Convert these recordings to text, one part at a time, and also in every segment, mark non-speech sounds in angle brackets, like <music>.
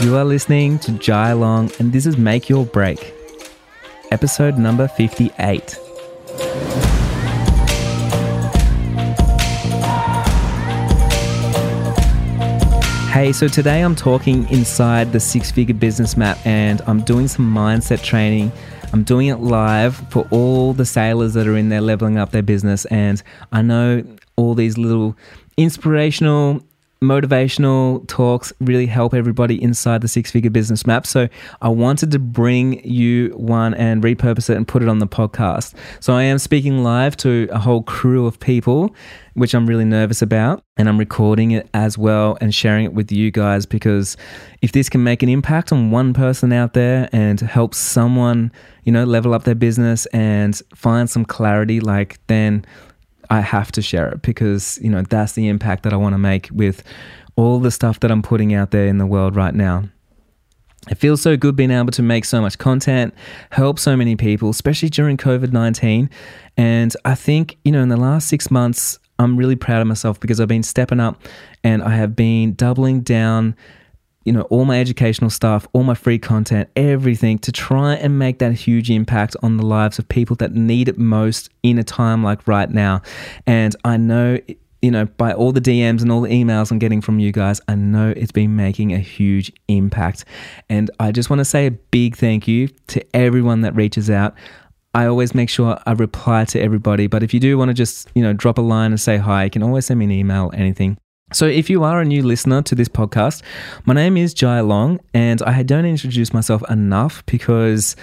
You are listening to Jai Long, and this is Make Your Break, episode number 58. Hey, so today I'm talking inside the six figure business map and I'm doing some mindset training. I'm doing it live for all the sailors that are in there leveling up their business. And I know all these little inspirational motivational talks really help everybody inside the six figure business map. So I wanted to bring you one and repurpose it and put it on the podcast. So I am speaking live to a whole crew of people, which I'm really nervous about. And I'm recording it as well and sharing it with you guys because if this can make an impact on one person out there and help someone, you know, level up their business and find some clarity, like then I have to share it because, you know, that's the impact that I want to make with all the stuff that I'm putting out there in the world right now. It feels so good being able to make so much content, help so many people, especially during COVID 19. And I think, you know, in the last six months, I'm really proud of myself because I've been stepping up and I have been doubling down you know, all my educational stuff, all my free content, everything to try and make that huge impact on the lives of people that need it most in a time like right now. And I know you know, by all the DMs and all the emails I'm getting from you guys, I know it's been making a huge impact. And I just want to say a big thank you to everyone that reaches out. I always make sure I reply to everybody, but if you do want to just, you know, drop a line and say hi, you can always send me an email, anything. So, if you are a new listener to this podcast, my name is Jai Long, and I don't introduce myself enough because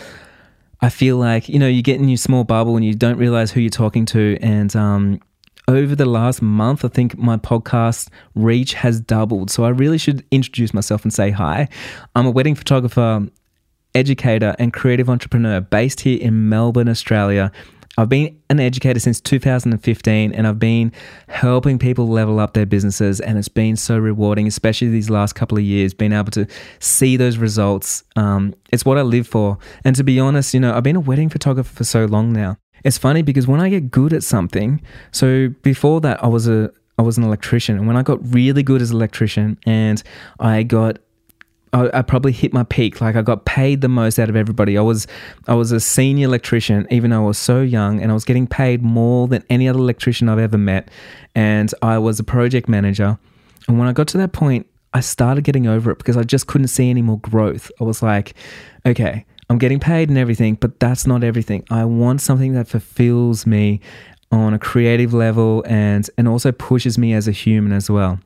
I feel like you know you get in your small bubble and you don't realize who you're talking to. And um, over the last month, I think my podcast reach has doubled. So I really should introduce myself and say hi. I'm a wedding photographer, educator, and creative entrepreneur based here in Melbourne, Australia. I've been an educator since 2015 and I've been helping people level up their businesses and it's been so rewarding, especially these last couple of years, being able to see those results. Um, it's what I live for. And to be honest, you know, I've been a wedding photographer for so long now. It's funny because when I get good at something, so before that I was a I was an electrician and when I got really good as an electrician and I got I, I, probably hit my peak. Like I got paid the most out of everybody. I was I was a senior electrician, even though I was so young, and I was getting paid more than any other electrician I've ever met. And I was a project manager. And when I got to that point, I started getting over it because I just couldn't see any more growth. I was like, okay, I'm getting paid and everything, but that's not everything. I want something that fulfills me on a creative level and and also pushes me as a human as well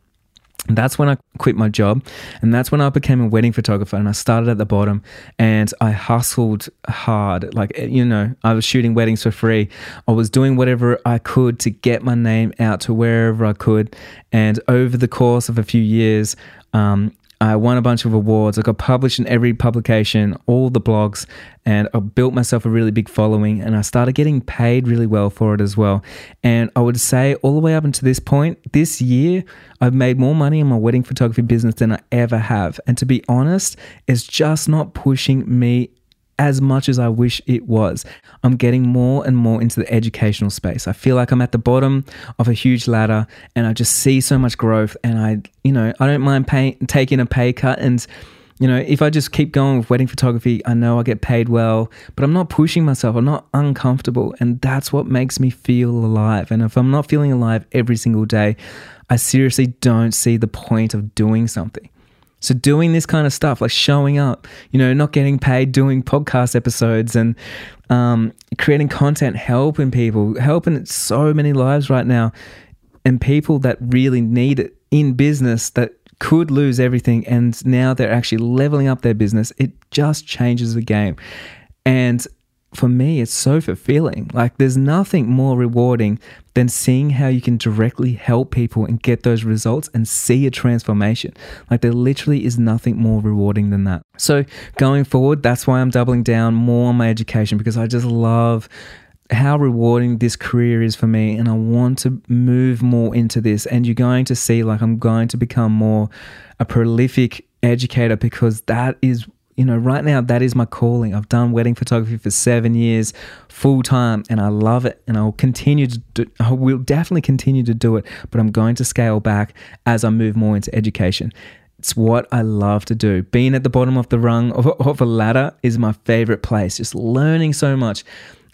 that's when I quit my job. And that's when I became a wedding photographer. And I started at the bottom and I hustled hard. Like, eh, you know, I was shooting weddings for free. I was doing whatever I could to get my name out to wherever I could. And over the course of a few years, um, I won a bunch of awards. I got published in every publication, all the blogs, and I built myself a really big following. And I started getting paid really well for it as well. And I would say, all the way up until this point, this year, I've made more money in my wedding photography business than I ever have. And to be honest, it's just not pushing me as much as I wish it was. I'm getting more and more into the educational space. I feel like I'm at the bottom of a huge ladder and I just see so much growth and I, you know, I don't mind pay, taking a pay cut and you know, if I just keep going with wedding photography, I know I get paid well, but I'm not pushing myself. I'm not uncomfortable. And that's what makes me feel alive. And if I'm not feeling alive every single day, I seriously don't see the point of doing something. So doing this kind of stuff, like showing up, you know, not getting paid, doing podcast episodes and um, creating content, helping people, helping so many lives right now, and people that really need it in business that could lose everything, and now they're actually leveling up their business. It just changes the game, and for me, it's so fulfilling. Like, there's nothing more rewarding than seeing how you can directly help people and get those results and see a transformation. Like, there literally is nothing more rewarding than that. So, going forward, that's why I'm doubling down more on my education because I just love how rewarding this career is for me and I want to move more into this and you're going to see like I'm going to become more a prolific educator because that is you know, right now that is my calling. I've done wedding photography for seven years, full time, and I love it. And I'll continue to do, I will definitely continue to do it, but I'm going to scale back as I move more into education. It's what I love to do. Being at the bottom of the rung of, of a ladder is my favorite place. Just learning so much.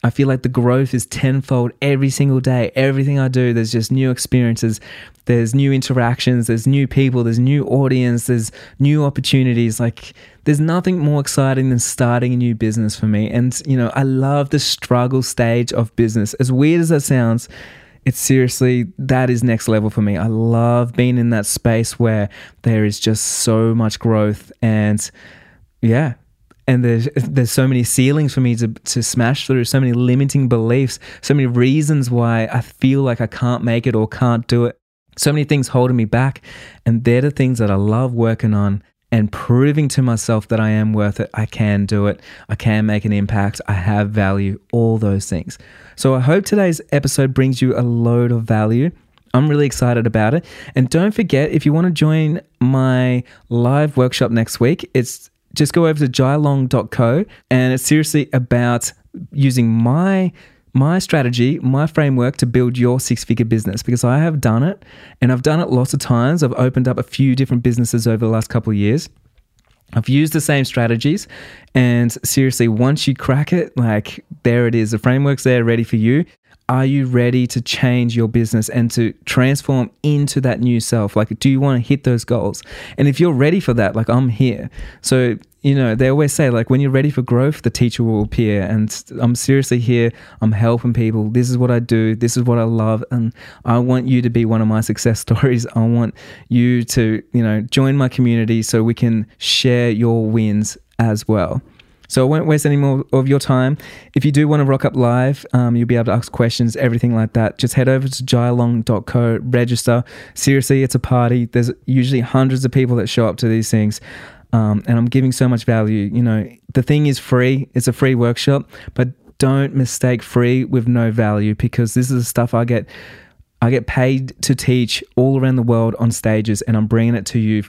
I feel like the growth is tenfold every single day. Everything I do, there's just new experiences, there's new interactions, there's new people, there's new audience, there's new opportunities. Like, there's nothing more exciting than starting a new business for me. And, you know, I love the struggle stage of business. As weird as that sounds, it's seriously that is next level for me. I love being in that space where there is just so much growth and yeah, and there's there's so many ceilings for me to to smash through, so many limiting beliefs, so many reasons why I feel like I can't make it or can't do it. So many things holding me back, and they're the things that I love working on and proving to myself that I am worth it. I can do it. I can make an impact. I have value, all those things. So I hope today's episode brings you a load of value. I'm really excited about it. And don't forget, if you want to join my live workshop next week, it's just go over to jailong.co and it's seriously about using my my strategy, my framework to build your six figure business because I have done it and I've done it lots of times. I've opened up a few different businesses over the last couple of years. I've used the same strategies and seriously, once you crack it, like there it is. The framework's there ready for you are you ready to change your business and to transform into that new self? Like, do you want to hit those goals? And if you're ready for that, like, I'm here. So, you know, they always say, like, when you're ready for growth, the teacher will appear. And I'm seriously here. I'm helping people. This is what I do. This is what I love. And I want you to be one of my success <laughs> stories. I want you to, you know, join my community so we can share your wins as well. So I won't waste any more of your time. If you do want to rock up live, um, you'll be able to ask questions, everything like that. Just head over to jailong.co, register. Seriously, it's a party. There's usually hundreds of people that show up to these things. Um, and I'm giving so much value. You know, the thing is free. It's a free workshop, but don't mistake free with no value because this is the stuff I get. I get paid to teach all around the world on stages, and I'm bringing it to you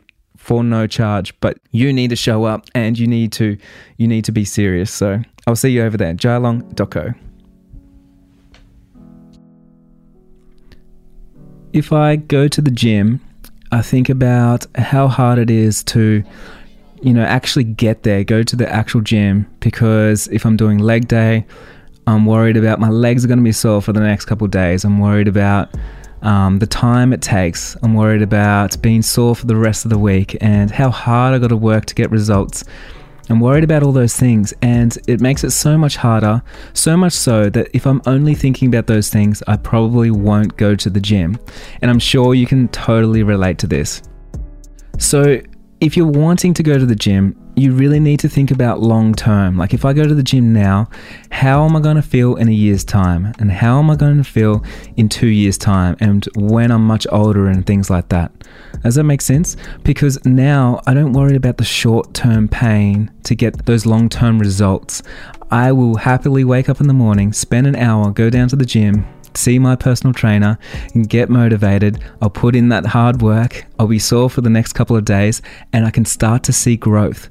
for no charge, but you need to show up and you need to you need to be serious. So I'll see you over there. Jailong.co. If I go to the gym, I think about how hard it is to you know actually get there, go to the actual gym because if I'm doing leg day, I'm worried about my legs are going to be sore for the next couple days. I'm worried about um, the time it takes. I'm worried about being sore for the rest of the week and how hard I got to work to get results. I'm worried about all those things, and it makes it so much harder. So much so that if I'm only thinking about those things, I probably won't go to the gym. And I'm sure you can totally relate to this. So, if you're wanting to go to the gym, you really need to think about long term. Like, if I go to the gym now, how am I going to feel in a year's time? And how am I going to feel in two years' time? And when I'm much older and things like that. Does that make sense? Because now I don't worry about the short term pain to get those long term results. I will happily wake up in the morning, spend an hour, go down to the gym, see my personal trainer and get motivated. I'll put in that hard work. I'll be sore for the next couple of days and I can start to see growth.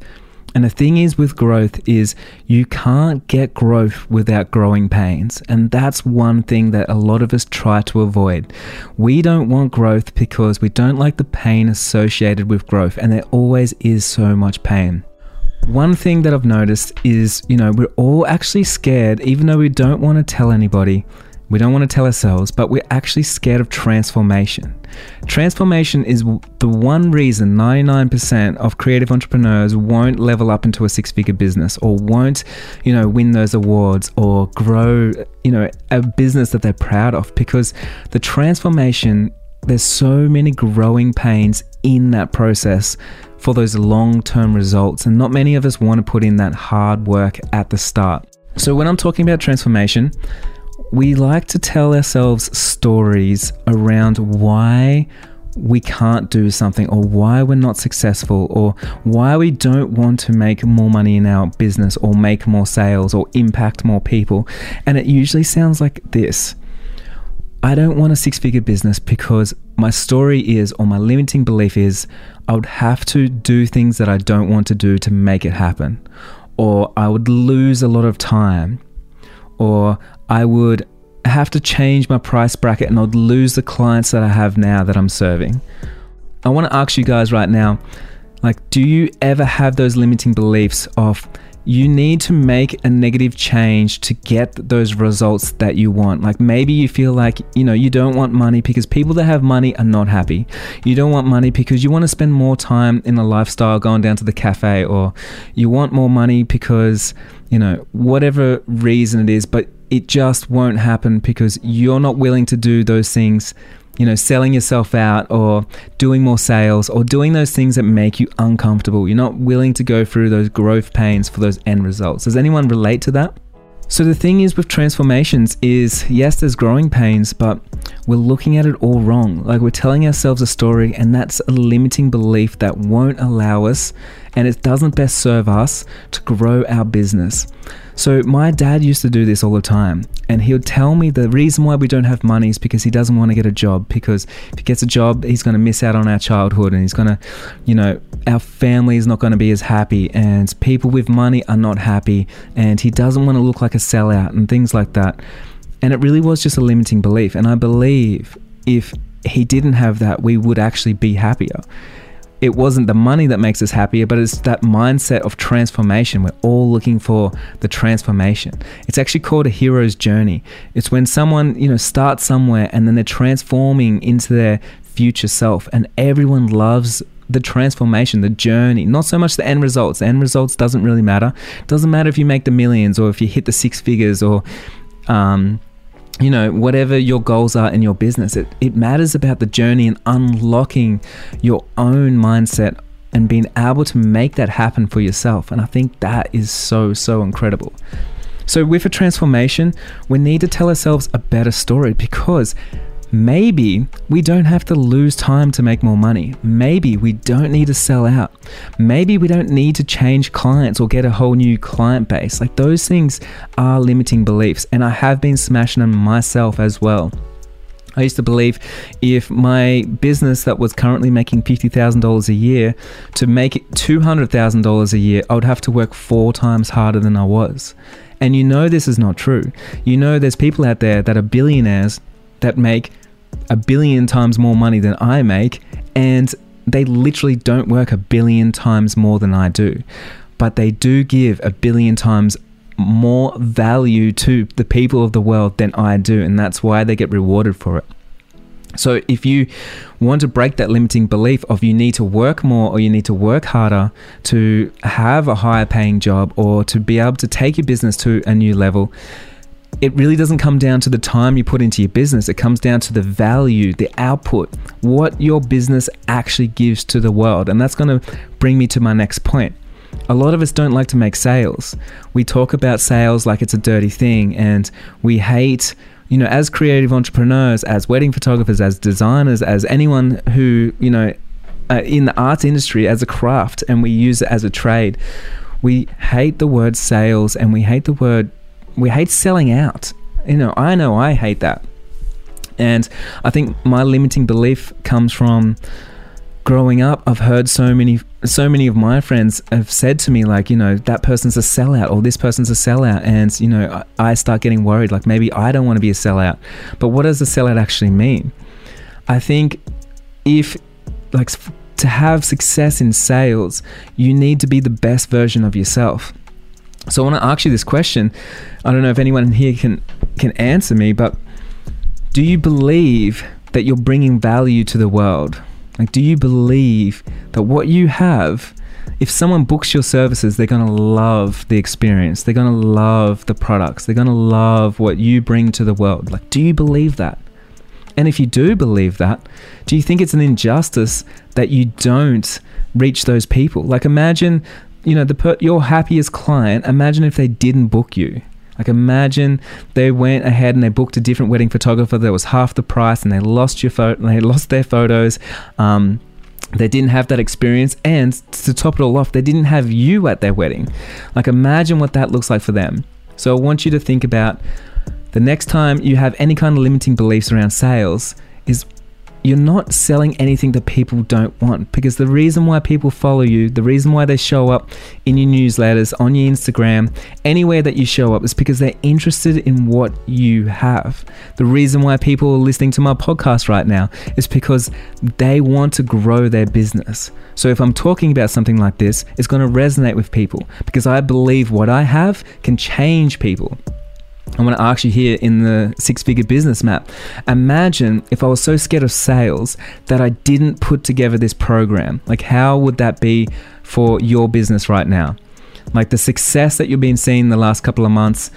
And the thing is with growth is you can't get growth without growing pains. And that's one thing that a lot of us try to avoid. We don't want growth because we don't like the pain associated with growth. And there always is so much pain. One thing that I've noticed is, you know, we're all actually scared, even though we don't want to tell anybody, we don't want to tell ourselves, but we're actually scared of transformation. Transformation is the one reason 99% of creative entrepreneurs won't level up into a six-figure business or won't, you know, win those awards or grow, you know, a business that they're proud of because the transformation there's so many growing pains in that process for those long-term results and not many of us want to put in that hard work at the start. So when I'm talking about transformation, we like to tell ourselves stories around why we can't do something or why we're not successful or why we don't want to make more money in our business or make more sales or impact more people. And it usually sounds like this. I don't want a six figure business because my story is, or my limiting belief is, I would have to do things that I don't want to do to make it happen. Or I would lose a lot of time. Or I would have to change my price bracket and I'd lose the clients that I have now that I'm serving. I want to ask you guys right now Like, do you ever have those limiting beliefs of, you need to make a negative change to get those results that you want. Like maybe you feel like, you know, you don't want money because people that have money are not happy. You don't want money because you want to spend more time in a lifestyle going down to the cafe or you want more money because, you know, whatever reason it is, but it just won't happen because you're not willing to do those things you know, selling yourself out or doing more sales or doing those things that make you uncomfortable. You're not willing to go through those growth pains for those end results. Does anyone relate to that? So the thing is with transformations is yes, there's growing pains, but we're looking at it all wrong. Like we're telling ourselves a story, and that's a limiting belief that won't allow us and it doesn't best serve us to grow our business. So, my dad used to do this all the time, and he would tell me the reason why we don't have money is because he doesn't want to get a job. Because if he gets a job, he's going to miss out on our childhood, and he's going to, you know, our family is not going to be as happy, and people with money are not happy, and he doesn't want to look like a sellout, and things like that. And it really was just a limiting belief. And I believe if he didn't have that, we would actually be happier it wasn't the money that makes us happier, but it's that mindset of transformation. We're all looking for the transformation. It's actually called a hero's journey. It's when someone, you know, starts somewhere and then they're transforming into their future self, and everyone loves the transformation, the journey, not so much the end results. The end results doesn't really matter. It doesn't matter if you make the millions or if you hit the six figures or um, you know, whatever your goals are in your business, it, it matters about the journey and unlocking your own mindset and being able to make that happen for yourself. And I think that is so, so incredible. So, with a transformation, we need to tell ourselves a better story because Maybe we don't have to lose time to make more money. Maybe we don't need to sell out. Maybe we don't need to change clients or get a whole new client base. Like those things are limiting beliefs, and I have been smashing them myself as well. I used to believe if my business that was currently making $50,000 a year to make it $200,000 a year, I would have to work four times harder than I was. And you know this is not true. You know there's people out there that are billionaires that make a billion times more money than I make, and they literally don't work a billion times more than I do. But they do give a billion times more value to the people of the world than I do, and that's why they get rewarded for it. So, if you want to break that limiting belief of you need to work more or you need to work harder to have a higher paying job or to be able to take your business to a new level, it really doesn't come down to the time you put into your business. It comes down to the value, the output, what your business actually gives to the world. And that's going to bring me to my next point. A lot of us don't like to make sales. We talk about sales like it's a dirty thing, and we hate, you know, as creative entrepreneurs, as wedding photographers, as designers, as anyone who, you know, uh, in the arts industry as a craft and we use it as a trade. We hate the word sales and we hate the word we hate selling out. You know, I know I hate that. And I think my limiting belief comes from growing up. I've heard so many so many of my friends have said to me like, you know, that person's a sellout or this person's a sellout and you know, I, start getting worried like maybe I don't want to be a sellout. But what does a sellout actually mean? I think if like to have success in sales, you need to be the best version of yourself. So I want to ask you this question. I don't know if anyone here can can answer me, but do you believe that you're bringing value to the world? Like, do you believe that what you have, if someone books your services, they're going to love the experience. They're going to love the products. They're going to love what you bring to the world. Like, do you believe that? And if you do believe that, do you think it's an injustice that you don't reach those people? Like, imagine you know, the per- your happiest client, imagine if they didn't book you. Like imagine they went ahead and they booked a different wedding photographer that was half the price, and they lost your photo, they lost their photos. Um, they didn't have that experience, and to top it all off, they didn't have you at their wedding. Like imagine what that looks like for them. So I want you to think about the next time you have any kind of limiting beliefs around sales is you're not selling anything that people don't want because the reason why people follow you, the reason why they show up in your newsletters, on your Instagram, anywhere that you show up is because they're interested in what you have. The reason why people are listening to my podcast right now is because they want to grow their business. So if I'm talking about something like this, it's going to resonate with people because I believe what I have can change people. I want to ask you here in the six figure business map. Imagine if I was so scared of sales that I didn't put together this program. Like, how would that be for your business right now? Like, the success that you've been seeing the last couple of months,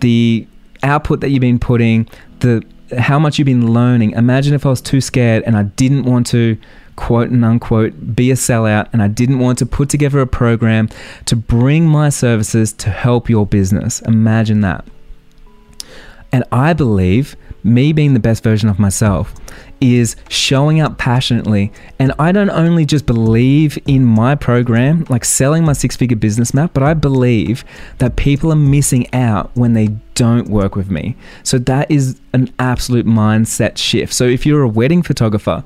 the output that you've been putting, the how much you've been learning. Imagine if I was too scared and I didn't want to quote and unquote be a sellout and I didn't want to put together a program to bring my services to help your business. Imagine that. And I believe me being the best version of myself is showing up passionately. And I don't only just believe in my program, like selling my six figure business map, but I believe that people are missing out when they don't work with me. So that is an absolute mindset shift. So if you're a wedding photographer,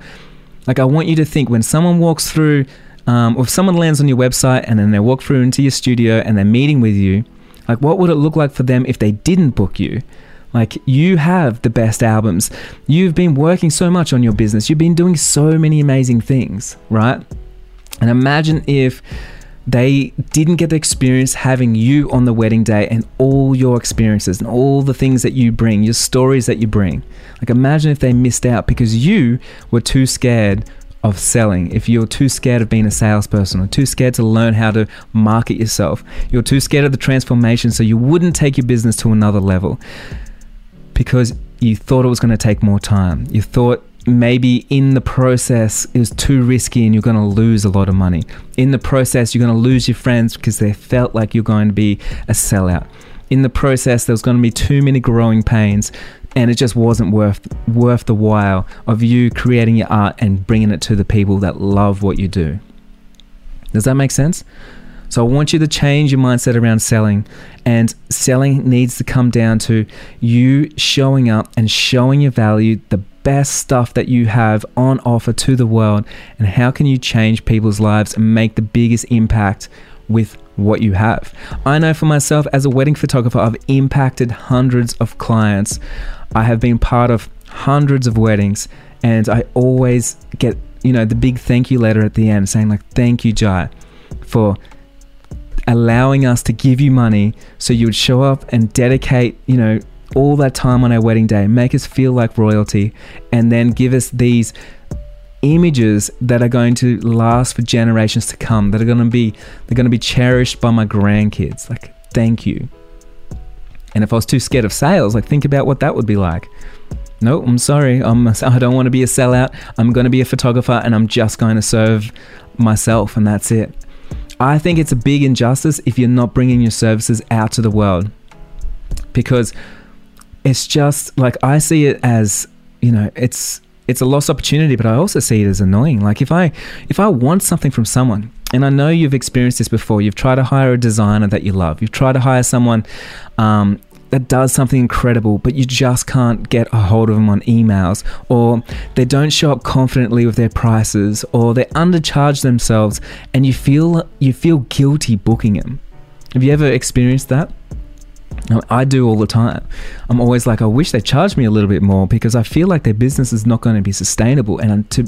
like I want you to think when someone walks through, um, or if someone lands on your website and then they walk through into your studio and they're meeting with you, like what would it look like for them if they didn't book you? Like, you have the best albums. You've been working so much on your business. You've been doing so many amazing things, right? And imagine if they didn't get the experience having you on the wedding day and all your experiences and all the things that you bring, your stories that you bring. Like, imagine if they missed out because you were too scared of selling, if you're too scared of being a salesperson or too scared to learn how to market yourself, you're too scared of the transformation, so you wouldn't take your business to another level because you thought it was going to take more time. You thought maybe in the process it was too risky and you're going to lose a lot of money. In the process, you're going to lose your friends because they felt like you're going to be a sellout. In the process, there was going to be too many growing pains and it just wasn't worth worth the while of you creating your art and bringing it to the people that love what you do. Does that make sense? So I want you to change your mindset around selling. And selling needs to come down to you showing up and showing your value, the best stuff that you have on offer to the world, and how can you change people's lives and make the biggest impact with what you have. I know for myself, as a wedding photographer, I've impacted hundreds of clients. I have been part of hundreds of weddings, and I always get, you know, the big thank you letter at the end saying, like, thank you, Jai, for allowing us to give you money so you would show up and dedicate, you know, all that time on our wedding day, make us feel like royalty, and then give us these images that are going to last for generations to come, that are going to be they're going to be cherished by my grandkids. Like, thank you. And if I was too scared of sales, like think about what that would be like. No, I'm sorry. I'm, <laughs> I don't want to be a sellout. I'm going to be a photographer and I'm just going to serve myself and that's it. I think it's a big injustice if you're not bringing your services out to the world because it's just like I see it as, you know, it's it's a lost opportunity, but I also see it as annoying. Like if I if I want something from someone, and I know you've experienced this before, you've tried to hire a designer that you love, you've tried to hire someone um, that does something incredible, but you just can't get a hold of them on emails, or they don't show up confidently with their prices, or they undercharge themselves, and you feel you feel guilty booking them. Have you ever experienced that? I do all the time. I'm always like, I wish they charged me a little bit more because I feel like their business is not going to be sustainable. And to,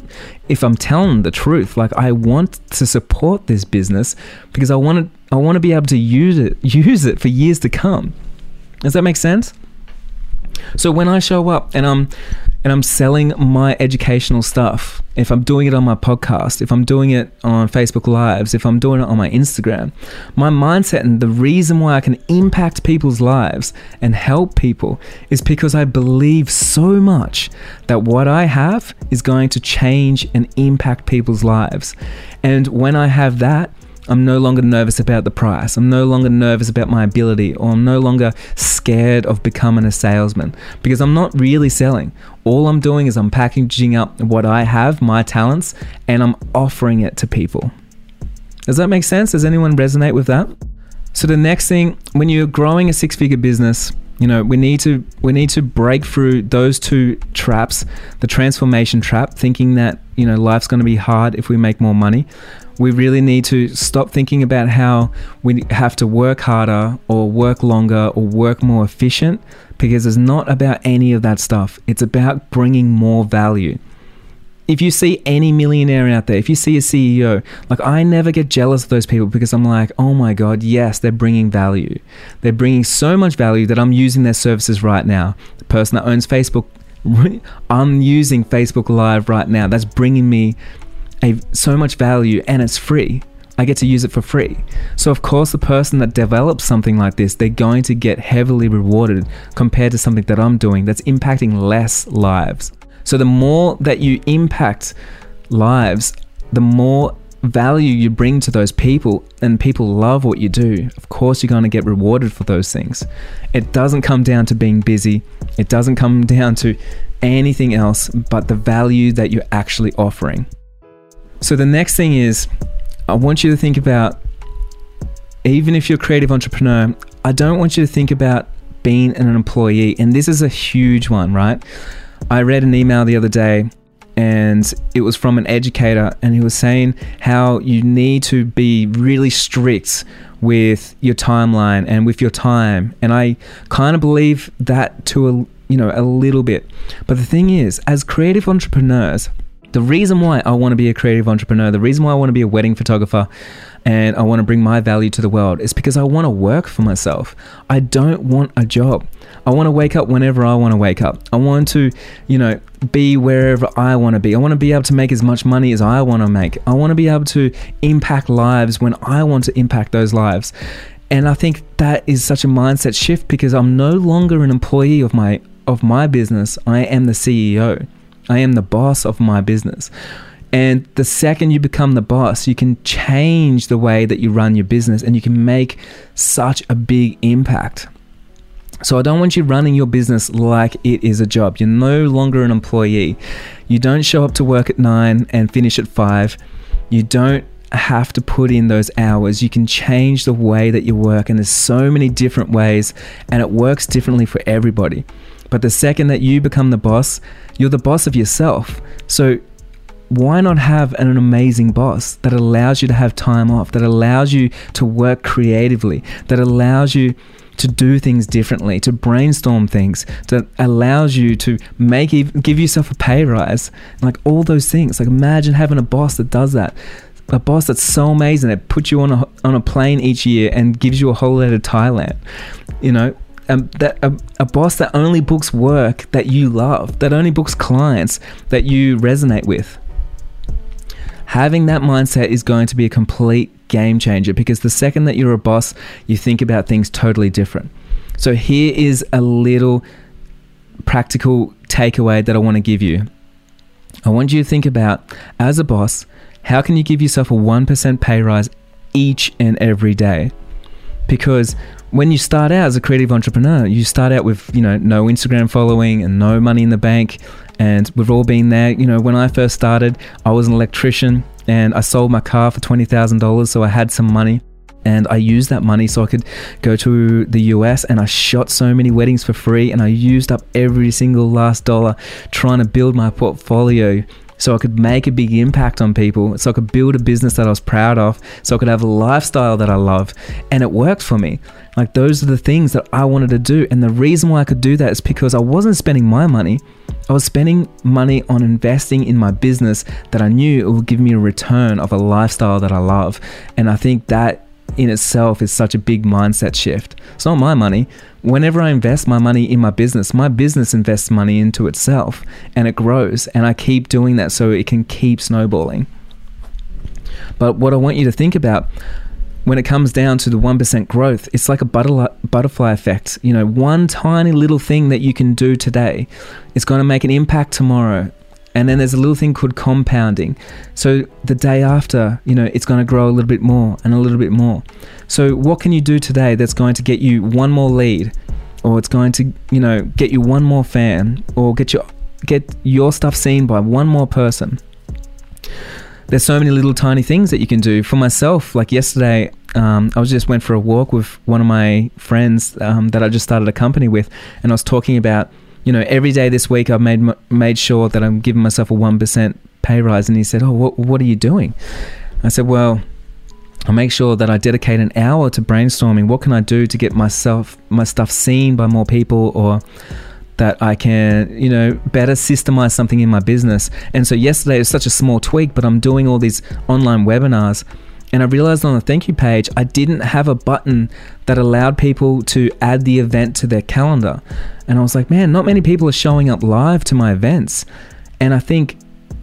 if I'm telling the truth, like I want to support this business because I want to, I want to be able to use it, use it for years to come. Does that make sense? So when I show up and I'm and I'm selling my educational stuff, if I'm doing it on my podcast, if I'm doing it on Facebook Lives, if I'm doing it on my Instagram, my mindset and the reason why I can impact people's lives and help people is because I believe so much that what I have is going to change and impact people's lives. And when I have that, I'm no longer nervous about the price. I'm no longer nervous about my ability, or I'm no longer scared of becoming a salesman because I'm not really selling. All I'm doing is I'm packaging up what I have, my talents, and I'm offering it to people. Does that make sense? Does anyone resonate with that? So, the next thing, when you're growing a six figure business, You know, we need to we need to break through those two traps, the transformation trap, thinking that, you know, life's going to be hard if we make more money. We really need to stop thinking about how we have to work harder or work longer or work more efficient because it's not about any of that stuff. It's about bringing more value if you see any millionaire out there, if you see a CEO, like I never get jealous of those people because I'm like, oh my God, yes, they're bringing value. They're bringing so much value that I'm using their services right now. The person that owns Facebook, <laughs> I'm using Facebook Live right now. That's bringing me a, so much value and it's free. I get to use it for free. So, of course, the person that develops something like this, they're going to get heavily rewarded compared to something that I'm doing that's impacting less lives. So the more that you impact lives, the more value you bring to those people and people love what you do, of course you're going to get rewarded for those things. It doesn't come down to being busy, it doesn't come <laughs> down to anything else but the value that you're actually offering. So the next thing is, I want you to think about even if you're a creative entrepreneur, I don't want you to think about being an employee. And this is a huge one, right? I read an email the other day and it was from an educator and he was saying how you need to be really strict with your timeline and with your time. And I kind of believe that to a you know a little bit. But the thing is as creative entrepreneurs the reason why I want to be a creative entrepreneur the reason why I want to be a wedding photographer and I want to bring my value to the world is because I want to work for myself. I don't want a job. I want to wake up whenever I want to wake up. I want to, you know, be wherever I want to be. I want to be able to make as much money as I want to make. I want to be able to impact lives when I want to impact those lives. And I think that is such a mindset shift because I'm no longer an employee of my of my business. I am the CEO. I am the boss of my business. And the second you become the boss, you can change the way that you run your business and you can make such a big impact. So I don't want you running your business like it is a job. You're no longer an employee. You don't show up to work at nine and finish at five. You don't have to put in those hours. You can change the way that you work, and there's so many different ways, and it works differently for everybody. But the second that you become the boss, you're the boss of yourself. So why not have an amazing boss that allows you to have time off, that allows you to work creatively, that allows you to do things differently, to brainstorm things, that allows you to make give yourself a pay rise, like all those things. Like imagine having a boss that does that. A boss that's so amazing that puts you on a on a plane each year and gives you a holiday to Thailand. You know, um, that a, a, boss that only books work that you love, that only books clients that you resonate with having that mindset is going to be a complete game changer because the second that you're a boss, you think about things totally different. So, here is a little practical takeaway that I want to give you. I want you to think about as a boss, how can you give yourself a 1% pay rise each and every day? Because when you start out as a creative entrepreneur, you start out with, you know, no Instagram following and no money in the bank and we've all been there. You know, when I first started, I was an electrician and I sold my car for $20,000, so I had some money. And I used that money so I could go to the US and I shot so many weddings for free and I used up every single last dollar trying to build my portfolio so I could make a big impact on people, so I could build a business that I was proud of, so I could have a lifestyle that I love. And it worked for me. Like, those are the things that I wanted to do. And the reason why I could do that is because I wasn't spending my money, I was spending money on investing in my business that I knew it would give me a return of a lifestyle that I love. And I think that in itself is such a big mindset shift. It's not my money. Whenever I invest my money in my business, my business invests money into itself and it grows. And I keep doing that so it can keep snowballing. But what I want you to think about when it comes down to the 1% growth, it's like a butterfly effect. You know, one tiny little thing that you can do today is going to make an impact tomorrow and then there's a little thing called compounding. So the day after, you know, it's going to grow a little bit more and a little bit more. So what can you do today that's going to get you one more lead or it's going to, you know, get you one more fan or get your get your stuff seen by one more person? There's so many little tiny things that you can do. For myself, like yesterday, um, I was just went for a walk with one of my friends um, that I just started a company with, and I was talking about, you know, every day this week I've made made sure that I'm giving myself a one percent pay rise, and he said, "Oh, what what are you doing?" I said, "Well." I make sure that I dedicate an hour to brainstorming. What can I do to get myself, my stuff seen by more people, or that I can, you know, better systemize something in my business. And so yesterday was such a small tweak, but I'm doing all these online webinars. And I realized on the thank you page, I didn't have a button that allowed people to add the event to their calendar. And I was like, man, not many people are showing up live to my events. And I think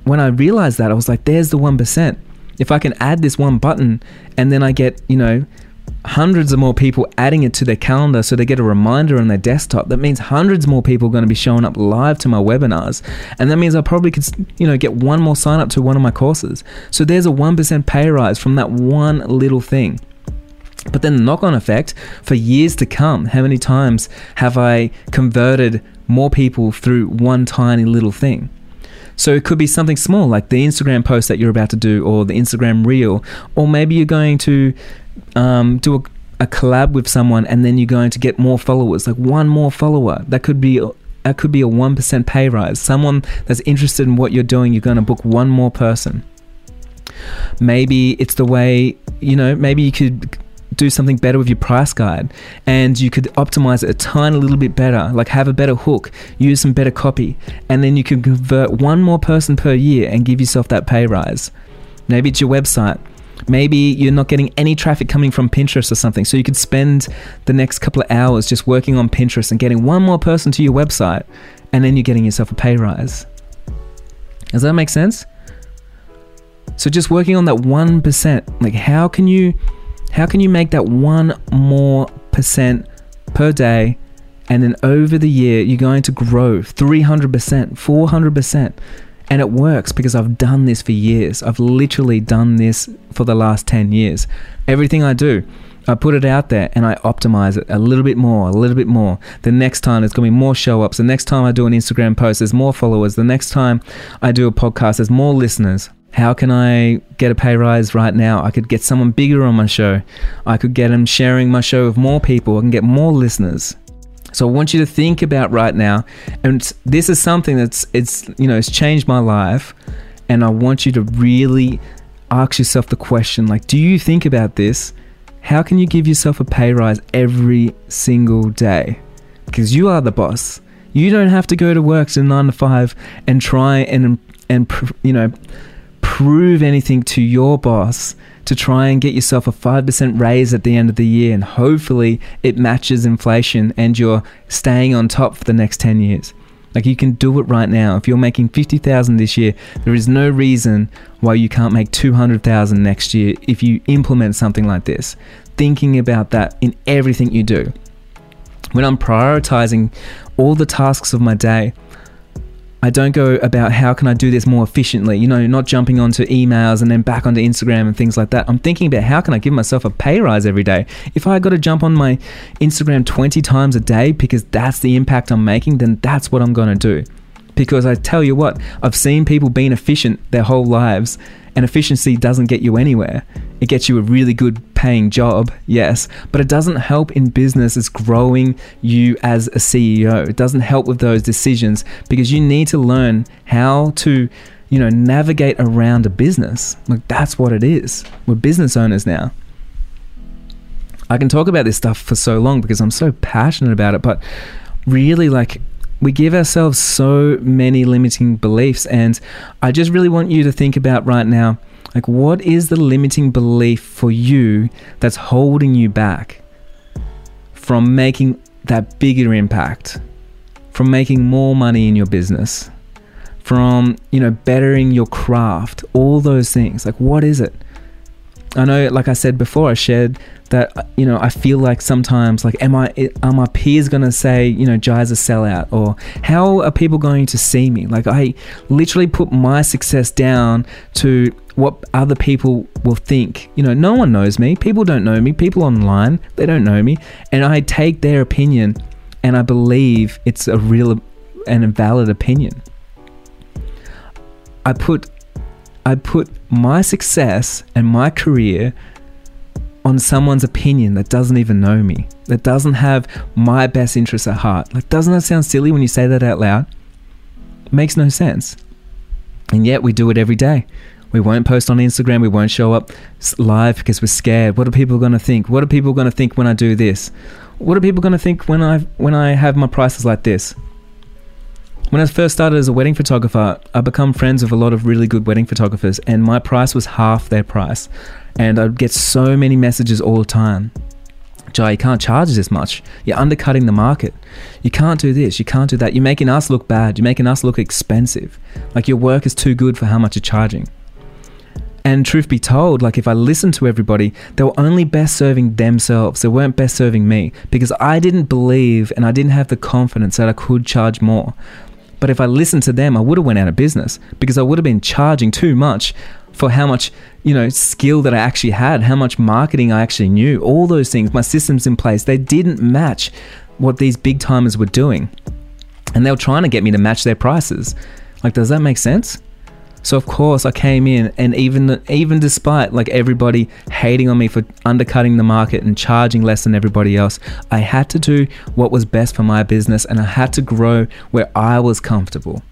when I realized that, I was like, there's the 1%. If I can add this one button and then I get, you know, hundreds of more people adding it to their calendar so they get a reminder on their desktop. That means hundreds more people are going to be showing up live to my webinars. And that means i probably could you know get one more sign up to one of my courses. So there's a 1% pay rise from that one little thing. But then the knock on effect for years to come how many times have i converted more people through one tiny little thing so it could be something small like the Instagram post that you're about to do or the Instagram reel, or maybe you're going to um, do a, a collab with someone and then you're going to get more followers, like one more follower. That could be that could be a one percent pay rise. Someone that's interested in what you're doing, you're going to book one more person. Maybe it's the way you know. Maybe you could do something better with your price guide and you could optimize it a tiny little bit better like have a better hook use some better copy and then you can convert one more person per year and give yourself that pay rise maybe it's your website Maybe you're not getting any traffic coming from Pinterest or something. So you could spend the next couple of hours just working on Pinterest and getting one more person to your website, and then you're getting yourself a pay rise. Does that make sense? So just working on that 1%, like how can you how can you make that 1 more percent per day and then over the year you're going to grow 300%, 400%. And it works because I've done this for years. I've literally done this for the last 10 years. Everything I do, I put it out there and I optimize it a little bit more, a little bit more. The next time there's going to be more show ups. The next time I do an Instagram post, there's more followers. The next time I do a podcast, there's more listeners. How can I get a pay rise right now? I could get someone bigger on my show. I could get them sharing my show with more people. I can get more listeners. So I want you to think about right now, and this is something that's it's you know it's changed my life, and I want you to really ask yourself the question like, do you think about this? How can you give yourself a pay rise every single day? Because you are the boss. You don't have to go to work to nine to five and try and and you know prove anything to your boss to try and get yourself a 5% raise at the end of the year and hopefully it matches inflation and you're staying on top for the next 10 years. Like you can do it right now. If you're making 50,000 this year, there is no reason why you can't make 200,000 next year if you implement something like this. Thinking about that in everything you do. When I'm prioritizing all the tasks of my day, I don't go about how can I do this more efficiently, you know, not jumping onto emails and then back onto Instagram and things like that. I'm thinking about how can I give myself a pay rise every day. If I got to jump on my Instagram 20 times a day because that's the impact I'm making, then that's what I'm going to do. Because I tell you what, I've seen people being efficient their whole lives and efficiency doesn't get you anywhere. It gets you a really good paying job, yes, but it doesn't help in business as growing you as a CEO. It doesn't help with those decisions because you need to learn how to, you know, navigate around a business. Like that's what it is. We're business owners now. I can talk about this stuff for so long because I'm so passionate about it, but really like we give ourselves so many limiting beliefs and i just really want you to think about right now like what is the limiting belief for you that's holding you back from making that bigger impact from making more money in your business from you know bettering your craft all those things? Like what is it I know, like I said before, I shared that uh, you know I feel like sometimes like am I are my peers gonna say you know Jai's a sellout or how are people going to see me? Like I literally put my success down to what other people will think. You know, no one knows me. People don't know me. People online they don't know me, and I take their opinion and I believe it's a real and a valid opinion. I put I put my success and my career on someone's opinion that doesn't even know me, that doesn't have my best interests at heart. Like, doesn't that sound silly when you say that out loud? It makes no sense. And yet we do it every day. We won't post on Instagram. We won't show up live because we're scared. What are people going to think? What are people going to think when I do this? What are people going to think when I when I have my prices like this? When I first started as a wedding photographer, I become friends with a lot of really good wedding photographers, and my price was half their price. And I'd get so many messages all the time. Jai, you can't charge this much. You're undercutting the market. You can't do this. You can't do that. You're making us look bad. You're making us look expensive. Like your work is too good for how much you're charging. And truth be told, like if I listened to everybody, they were only best serving themselves. They weren't best serving me because I didn't believe and I didn't have the confidence that I could charge more. But if I listened to them, I would have went out of business because I would have been charging too much for how much, you know, skill that I actually had, how much marketing I actually knew, all those things, my systems in place, they didn't match what these big timers were doing. And they were trying to get me to match their prices. Like, does that make sense? So of course I came in and even even despite like everybody hating on me for undercutting the market and charging less than everybody else, I had to do what was best for my business and I had to grow where I was comfortable.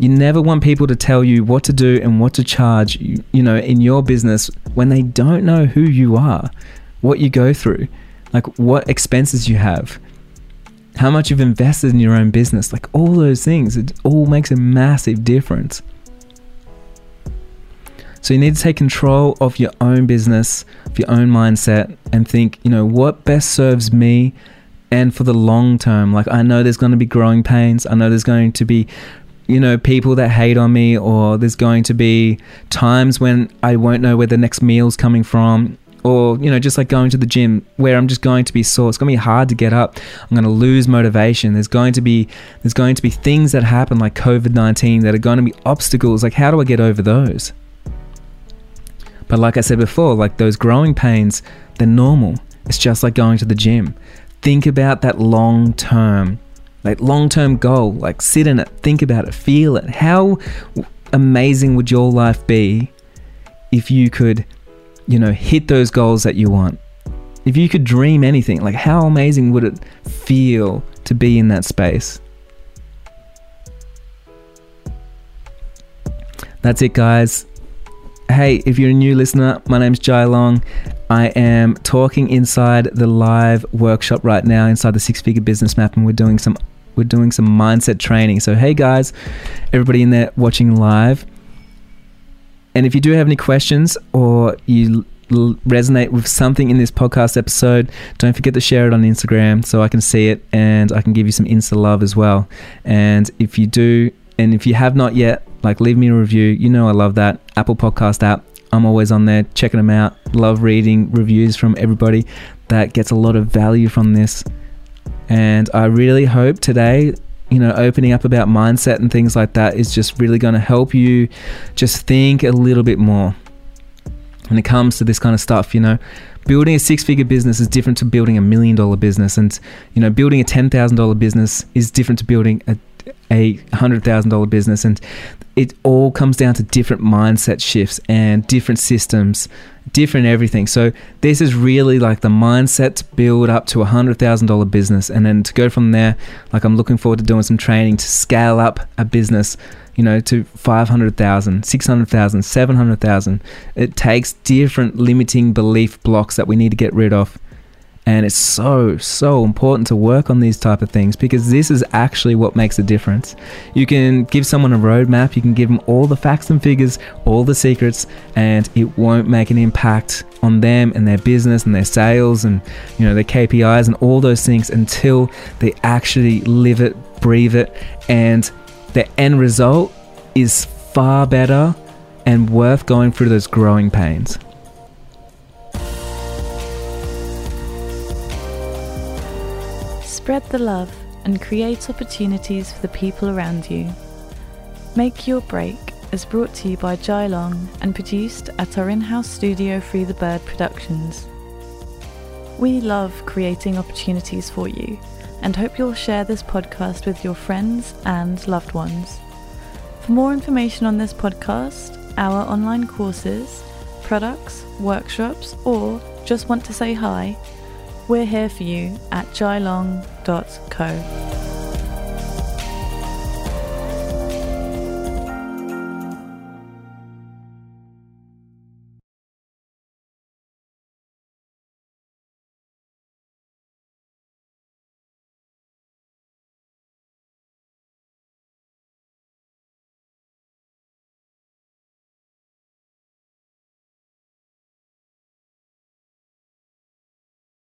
You never want people to tell you what to do and what to charge, you know, in your business when they don't know who you are, what you go through, like what expenses you have how much you've invested in your own business, like all those things, it all makes a massive difference. So you need to take control of your own business, of your own mindset, and think, you know, what best serves me and for the long term. Like I know there's going to be growing pains. I know there's going to be you know, people that hate on me, or there's going to be times when I won't know where the next meal's coming from, or you know just like going to the gym where i'm just going to be sore. It's going to be hard to get up. I'm going to lose motivation. There's going to be there's going to be things that happen like covid-19 that are going to be obstacles. Like how do i get over those? But like i said before like those growing pains they're normal. It's just like going to the gym. Think about that long term like long term goal like sit in it think about it feel it. How amazing would your life be if you could you know, hit those goals that you want. If you could dream anything, like how amazing would it feel to be in that space? That's it, guys. Hey, if you're a new listener, my name's Jai Long. I am talking inside the live workshop right now, inside the Six Figure Business Map, and we're doing some we're doing some mindset training. So, hey guys, everybody in there watching live, and if you do have any questions or you l- resonate with something in this podcast episode, don't forget to share it on Instagram so I can see it and I can give you some Insta love as well. And if you do, and if you have not yet, like leave me a review. You know I love that. Apple Podcast app. I'm always on there checking them out. Love reading reviews from everybody that gets a lot of value from this. And I really hope today you know, opening up about mindset and things like that is just really going to help you just think a little bit more when it comes to this kind of stuff. You know, building a six figure business is different to building a million dollar business, and you know, building a ten thousand dollar business is different to building a a hundred thousand dollar business, and it all comes down to different mindset shifts and different systems, different everything. So this is really like the mindset to build up to a hundred thousand dollar business, and then to go from there. Like I'm looking forward to doing some training to scale up a business you know, to 500,000, 600,000, 700,000. It takes different limiting belief blocks that we need to get rid of and it's so so important to work on these type of things because this is actually what makes a difference. You can give someone a roadmap you can give them all the facts and figures all the secrets and it won't make an impact on them and their business and their sales and you know their KPIs and all those things until they actually live it breathe it and the end result is far better and worth going through those growing pains Spread the love and create opportunities for the people around you. Make Your Break is brought to you by Jai Long and produced at our in house studio Free the Bird Productions. We love creating opportunities for you and hope you'll share this podcast with your friends and loved ones. For more information on this podcast, our online courses, products, workshops, or just want to say hi, we're here for you at jailong.co.